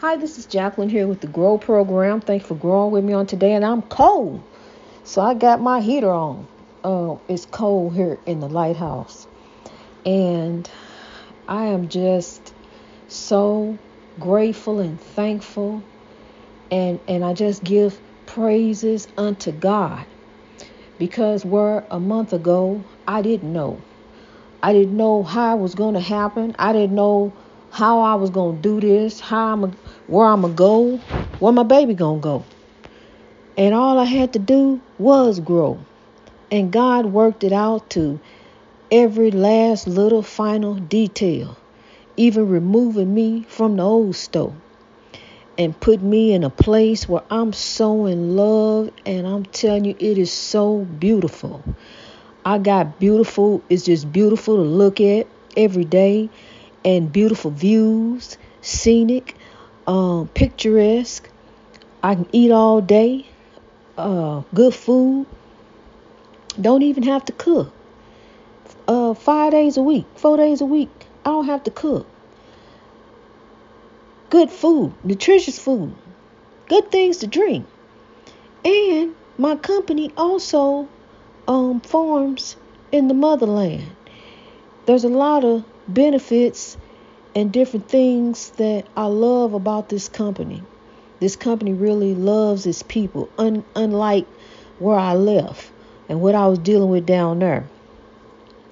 Hi, this is Jacqueline here with the Grow Program. Thanks for growing with me on today. And I'm cold, so I got my heater on. Uh, it's cold here in the lighthouse, and I am just so grateful and thankful, and and I just give praises unto God because where a month ago I didn't know. I didn't know how it was going to happen. I didn't know how I was going to do this, how I'm where I'm going to go, where my baby to go. And all I had to do was grow. And God worked it out to every last little final detail, even removing me from the old stove and put me in a place where I'm so in love and I'm telling you it is so beautiful. I got beautiful, it's just beautiful to look at every day and beautiful views, scenic, um, picturesque. I can eat all day, uh, good food. Don't even have to cook. Uh, five days a week, four days a week. I don't have to cook good food, nutritious food, good things to drink. And my company also um, farms in the motherland. There's a lot of benefits and different things that I love about this company. This company really loves its people, un- unlike where I left and what I was dealing with down there.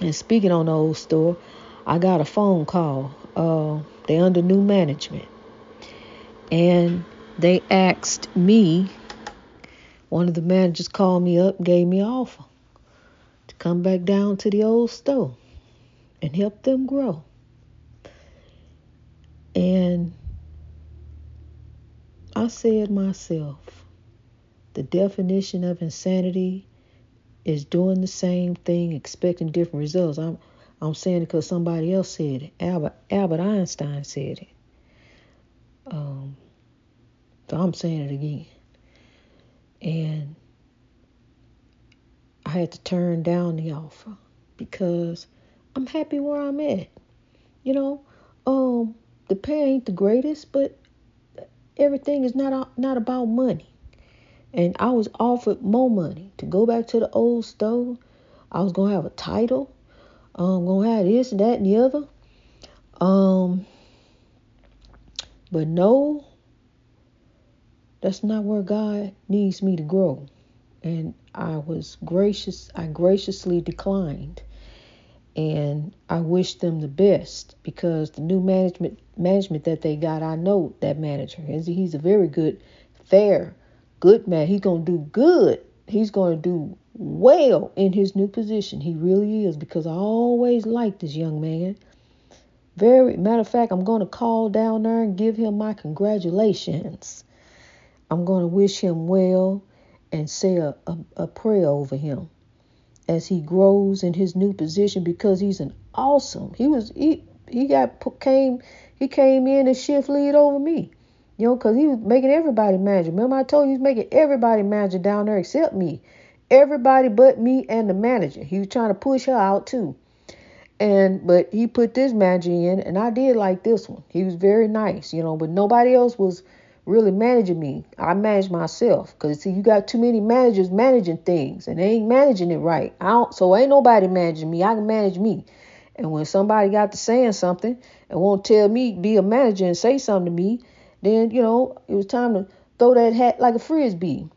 And speaking on the old store, I got a phone call. Uh, they under new management and they asked me, one of the managers called me up, gave me an offer to come back down to the old store and help them grow. And I said myself, the definition of insanity is doing the same thing, expecting different results. I'm I'm saying it because somebody else said it. Albert Albert Einstein said it. Um, so I'm saying it again. And I had to turn down the offer because I'm happy where I'm at. You know, um, the pay ain't the greatest, but everything is not not about money. And I was offered more money to go back to the old store. I was gonna have a title. I'm um, gonna have this, that, and the other. Um, but no, that's not where God needs me to grow. And I was gracious, I graciously declined. And I wish them the best because the new management management that they got, I know that manager. He's a very good, fair, good man. He's gonna do good. He's gonna do well in his new position. He really is because I always liked this young man. Very matter of fact, I'm gonna call down there and give him my congratulations. I'm to wish him well and say a, a, a prayer over him as he grows in his new position because he's an awesome. He was he he got came he came in and shift lead over me, you know, because he was making everybody manager. Remember I told you he was making everybody manager down there except me, everybody but me and the manager. He was trying to push her out too, and but he put this manager in, and I did like this one. He was very nice, you know, but nobody else was really managing me. I manage myself because see, you got too many managers managing things and they ain't managing it right. I don't, so ain't nobody managing me. I can manage me. And when somebody got to saying something and won't tell me be a manager and say something to me, then you know it was time to throw that hat like a frisbee.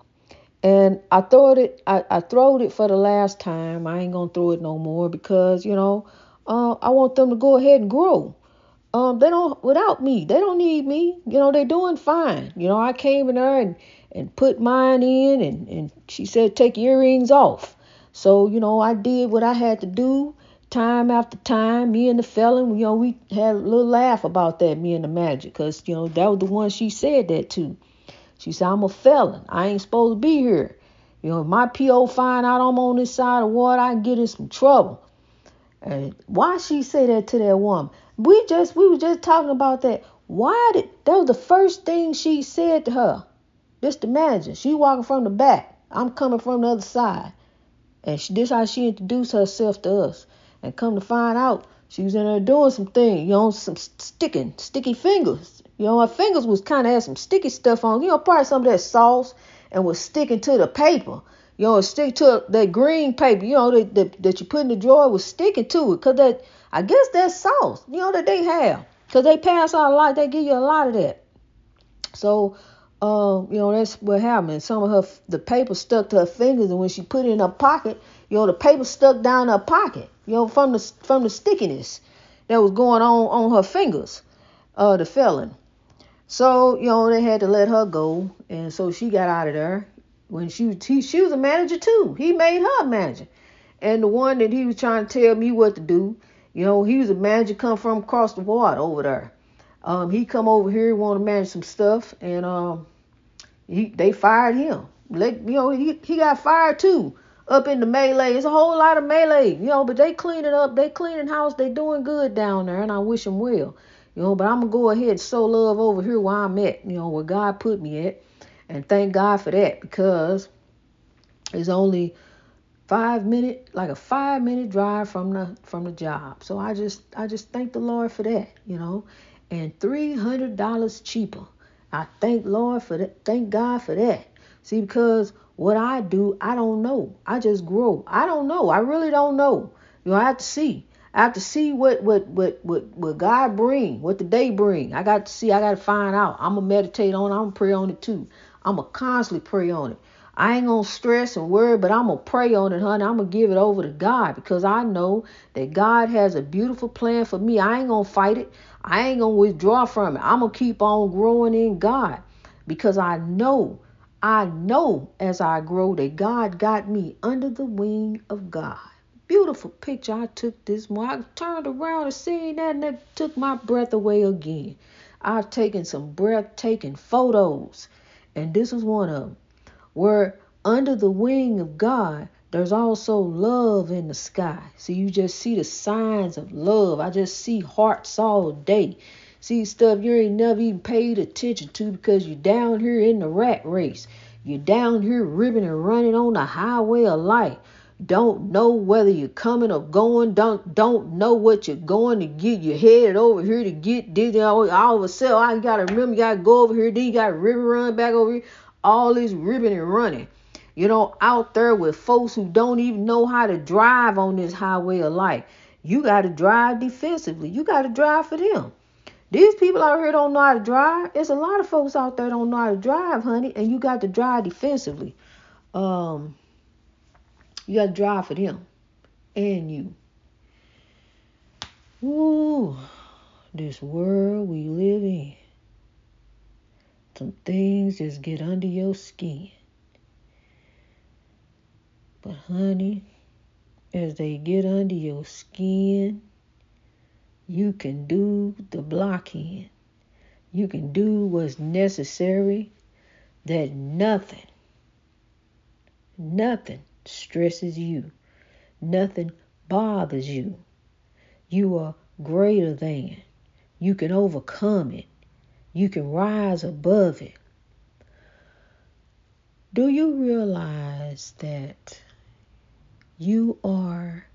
And I throwed it. I, I throwed it for the last time. I ain't gonna throw it no more because you know uh, I want them to go ahead and grow um, they don't without me. They don't need me. You know, they're doing fine. You know, I came in there and, and put mine in and, and she said take earrings off. So, you know, I did what I had to do time after time. Me and the felon, you know, we had a little laugh about that, me and the manager, because, you know, that was the one she said that to. She said, I'm a felon. I ain't supposed to be here. You know, if my PO find out I'm on this side of water, I get in some trouble. And why she say that to that woman? We just we were just talking about that. Why did that was the first thing she said to her. The manager. She walking from the back. I'm coming from the other side. And she, this how she introduced herself to us. And come to find out, she was in there doing some things, you know, some sticking, sticky fingers. You know, her fingers was kind of had some sticky stuff on. You know, probably some of that sauce and was sticking to the paper. You know, stick to that green paper. You know, that, that, that you put in the drawer was sticking to it. Cause that, I guess that's sauce. You know that they have. Cause they pass out a lot. They give you a lot of that. So, um, you know, that's what happened. Some of her the paper stuck to her fingers, and when she put it in her pocket, you know, the paper stuck down her pocket. You know, from the from the stickiness that was going on on her fingers. Uh, the felon. So, you know, they had to let her go, and so she got out of there. When she he, she was a manager too. He made her manager. And the one that he was trying to tell me what to do, you know, he was a manager come from across the water over there. Um, he come over here, he wanted to manage some stuff, and um, he they fired him. Like, you know, he, he got fired too up in the melee. It's a whole lot of melee, you know, but they cleaning up, they cleaning house, they doing good down there, and I wish them well. You know, but I'm gonna go ahead and sow love over here where I'm at, you know, where God put me at. And thank God for that because it's only five minute like a five minute drive from the from the job. So I just I just thank the Lord for that, you know. And three hundred dollars cheaper. I thank Lord for that. Thank God for that. See, because what I do, I don't know. I just grow. I don't know. I really don't know. You know, I have to see. I have to see what what what what what God bring, what the day bring. I got to see. I got to find out. I'm gonna meditate on. it. I'm gonna pray on it too. I'm gonna constantly pray on it. I ain't gonna stress and worry, but I'm gonna pray on it, honey. I'm gonna give it over to God because I know that God has a beautiful plan for me. I ain't gonna fight it. I ain't gonna withdraw from it. I'm gonna keep on growing in God because I know, I know as I grow that God got me under the wing of God beautiful picture I took this morning. I turned around and seen that and that took my breath away again. I've taken some breathtaking photos, and this was one of them. Where under the wing of God, there's also love in the sky. So you just see the signs of love. I just see hearts all day. See stuff you ain't never even paid attention to because you're down here in the rat race. You're down here ribbing and running on the highway of life don't know whether you're coming or going, don't don't know what you're going to get. You're headed over here to get this all, all of a sudden. I gotta remember you gotta go over here, then you gotta ribbon run back over here. All this ribbon and running. You know, out there with folks who don't even know how to drive on this highway of life. You gotta drive defensively. You gotta drive for them. These people out here don't know how to drive. There's a lot of folks out there don't know how to drive, honey, and you got to drive defensively. Um you got to drive for them and you. Ooh, this world we live in. Some things just get under your skin. But, honey, as they get under your skin, you can do the blocking. You can do what's necessary that nothing, nothing stresses you. Nothing bothers you. You are greater than. You can overcome it. You can rise above it. Do you realize that you are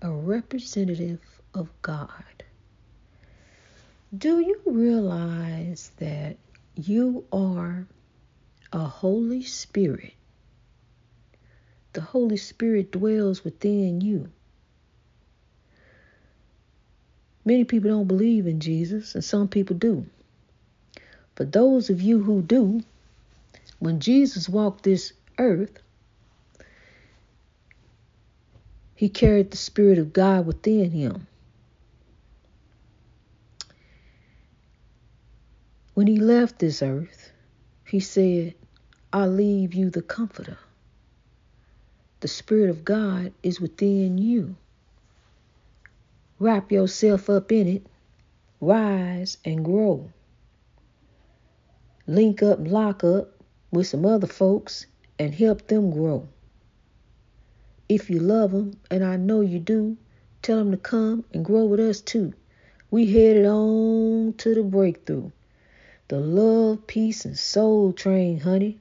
a representative of God? Do you realize that you are a Holy Spirit the Holy Spirit dwells within you. Many people don't believe in Jesus, and some people do. For those of you who do, when Jesus walked this earth, he carried the Spirit of God within him. When he left this earth, he said, I leave you the Comforter. The Spirit of God is within you. Wrap yourself up in it, rise and grow. Link up, lock up with some other folks and help them grow. If you love them, and I know you do, tell them to come and grow with us too. We headed on to the breakthrough. The love, peace, and soul train, honey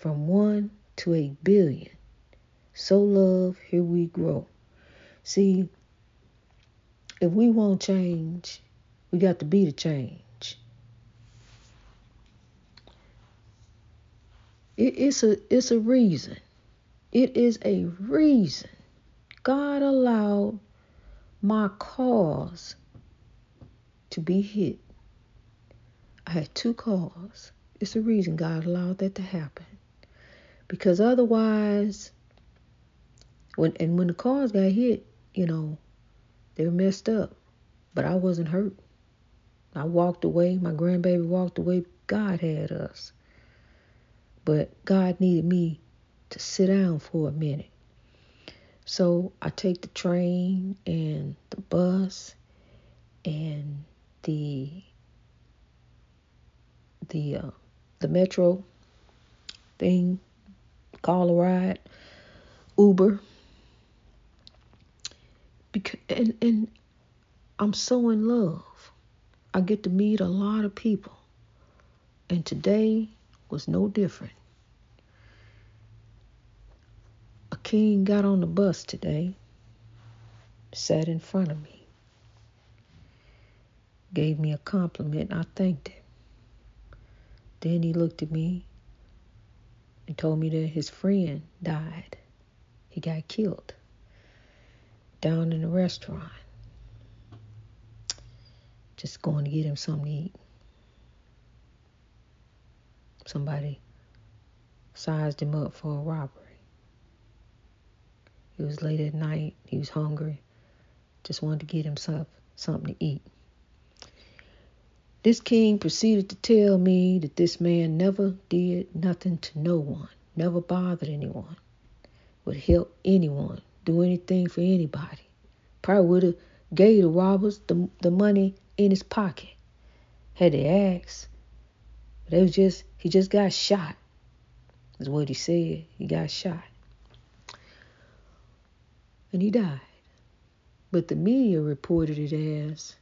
from one to a billion. Sow love, here we grow. See, if we won't change, We got to be the change. It, it's a it's a reason. It is a reason. God allowed my cause to be hit. I had two cars. It's a reason God allowed that to happen. Because otherwise, when and when the cars got hit, you know, they were messed up. But I wasn't hurt. I walked away. My grandbaby walked away. God had us. But God needed me to sit down for a minute. So I take the train and the bus and the the uh, the metro thing, call a ride, Uber. Because and and I'm so in love. I get to meet a lot of people. And today was no different. A king got on the bus today, sat in front of me, gave me a compliment, and I thanked him. Then he looked at me and told me that his friend died. He got killed down in the restaurant. Just going to get him something to eat. Somebody sized him up for a robbery. It was late at night. He was hungry. Just wanted to get himself something to eat. This king proceeded to tell me that this man never did nothing to no one, never bothered anyone, would help anyone, do anything for anybody. Probably would have gave the robbers the, the money in his pocket. Had they asked. But it was just he just got shot. Is what he said. He got shot. And he died. But the media reported it as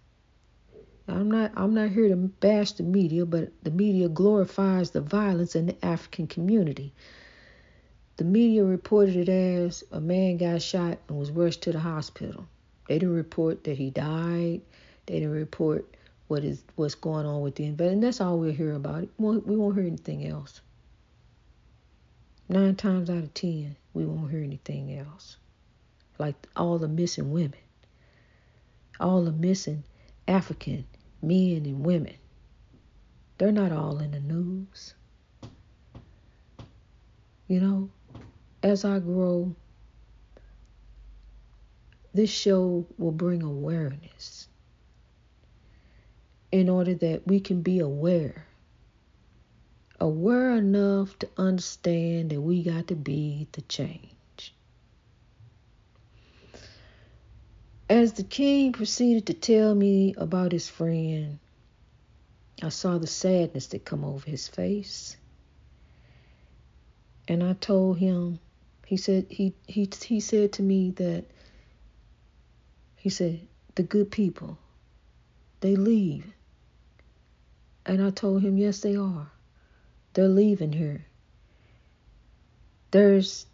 I'm not I'm not here to bash the media, but the media glorifies the violence in the African community. The media reported it as a man got shot and was rushed to the hospital. They didn't report that he died. They didn't report what is what's going on with the investment. And that's all we'll hear about it. We won't hear anything else. Nine times out of ten, we won't hear anything else. Like all the missing women, all the missing African men and women. They're not all in the news. You know, as I grow, this show will bring awareness in order that we can be aware. Aware enough to understand that we got to be the change. As the king proceeded to tell me about his friend, I saw the sadness that come over his face. And I told him, he said he he he said to me that he said, the good people, they leave. And I told him, yes, they are. They're leaving here. There's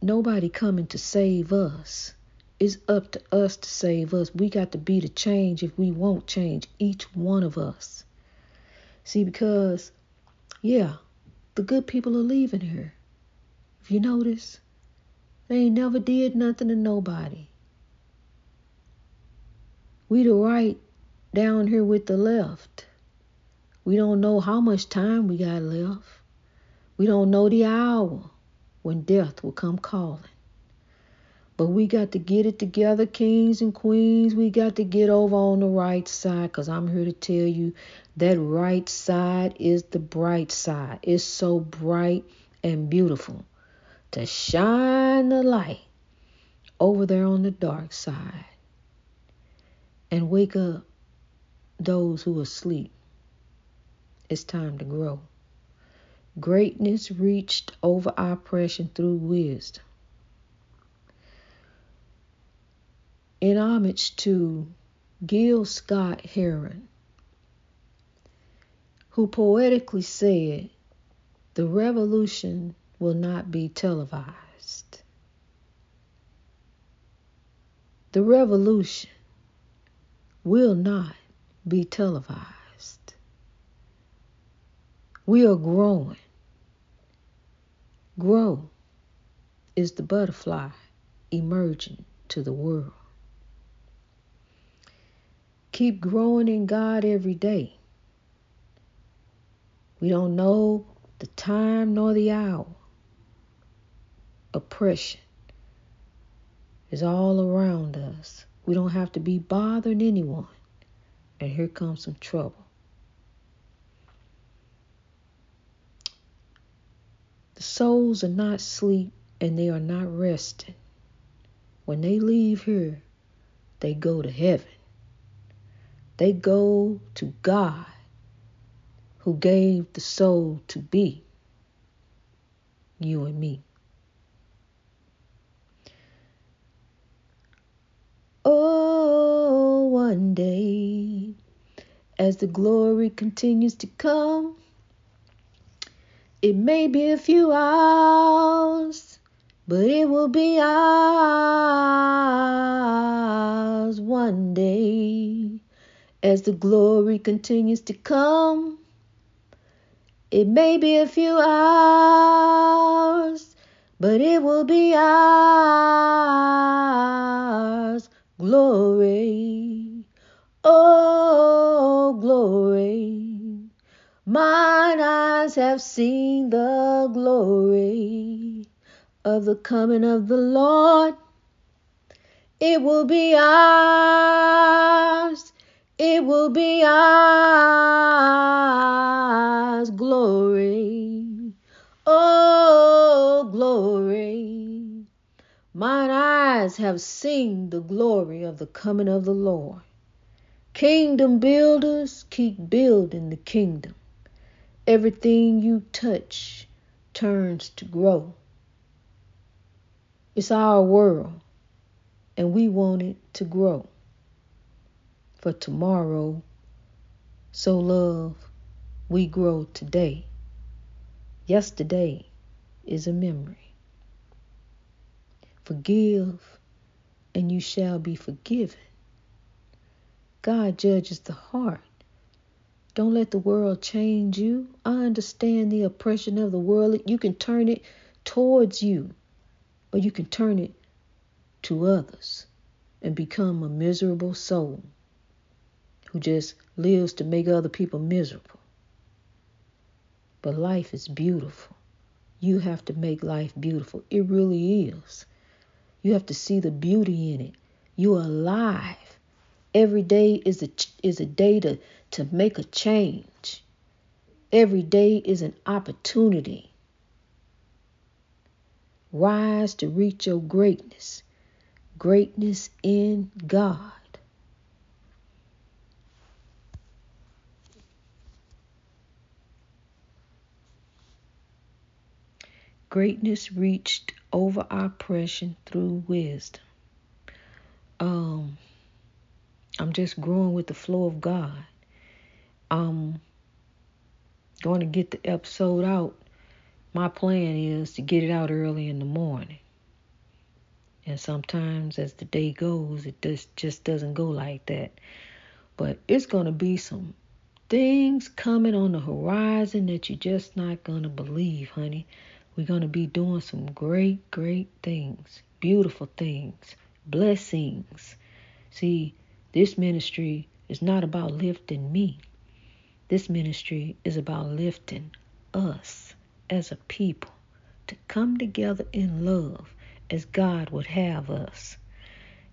nobody coming to save us. It's up to us to save us. We got to be the change if we won't change, each one of us. See, because, yeah, the good people are leaving here. If you notice, they ain't never did nothing to nobody. We the right down here with the left. We don't know how much time we got left. We don't know the hour when death will come calling. But we got to get it together, kings and queens. We got to get over on the right side because I'm here to tell you that right side is the bright side. It's so bright and beautiful to shine the light over there on the dark side and wake up those who are asleep. It's time to grow. Greatness reached over oppression through wisdom. In homage to Gil Scott Heron, who poetically said, The revolution will not be televised. The revolution will not be televised. We are growing. Grow is the butterfly emerging to the world. Keep growing in God every day. We don't know the time nor the hour. Oppression is all around us. We don't have to be bothering anyone. And here comes some trouble. The souls are not asleep and they are not resting. When they leave here, they go to heaven. They go to God who gave the soul to be you and me. Oh, one day, as the glory continues to come, it may be a few hours, but it will be ours one day. As the glory continues to come, it may be a few hours, but it will be ours. Glory, oh, glory. Mine eyes have seen the glory of the coming of the Lord. It will be ours. It will be ours. Glory. Oh, glory. Mine eyes have seen the glory of the coming of the Lord. Kingdom builders, keep building the kingdom. Everything you touch turns to grow. It's our world, and we want it to grow. For tomorrow, sow love, we grow today. Yesterday is a memory. Forgive, and you shall be forgiven. God judges the heart. Don't let the world change you. I understand the oppression of the world. You can turn it towards you, or you can turn it to others and become a miserable soul who just lives to make other people miserable. But life is beautiful. You have to make life beautiful. It really is. You have to see the beauty in it. You're alive. Every day is a is a day to to make a change. Every day is an opportunity. Rise to reach your greatness. Greatness in God. Greatness reached over oppression through wisdom. Um, I'm just growing with the flow of God. I'm going to get the episode out. My plan is to get it out early in the morning. And sometimes as the day goes, it just, just doesn't go like that. But it's going to be some things coming on the horizon that you're just not going to believe, honey. We're going to be doing some great, great things, beautiful things, blessings. See, this ministry is not about lifting me. This ministry is about lifting us as a people to come together in love as God would have us.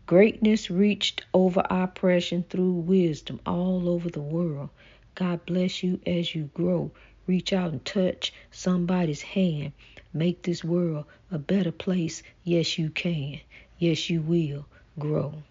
Greatness reached over oppression through wisdom all over the world. God bless you as you grow. Reach out and touch somebody's hand. Make this world a better place. Yes, you can. Yes, you will grow.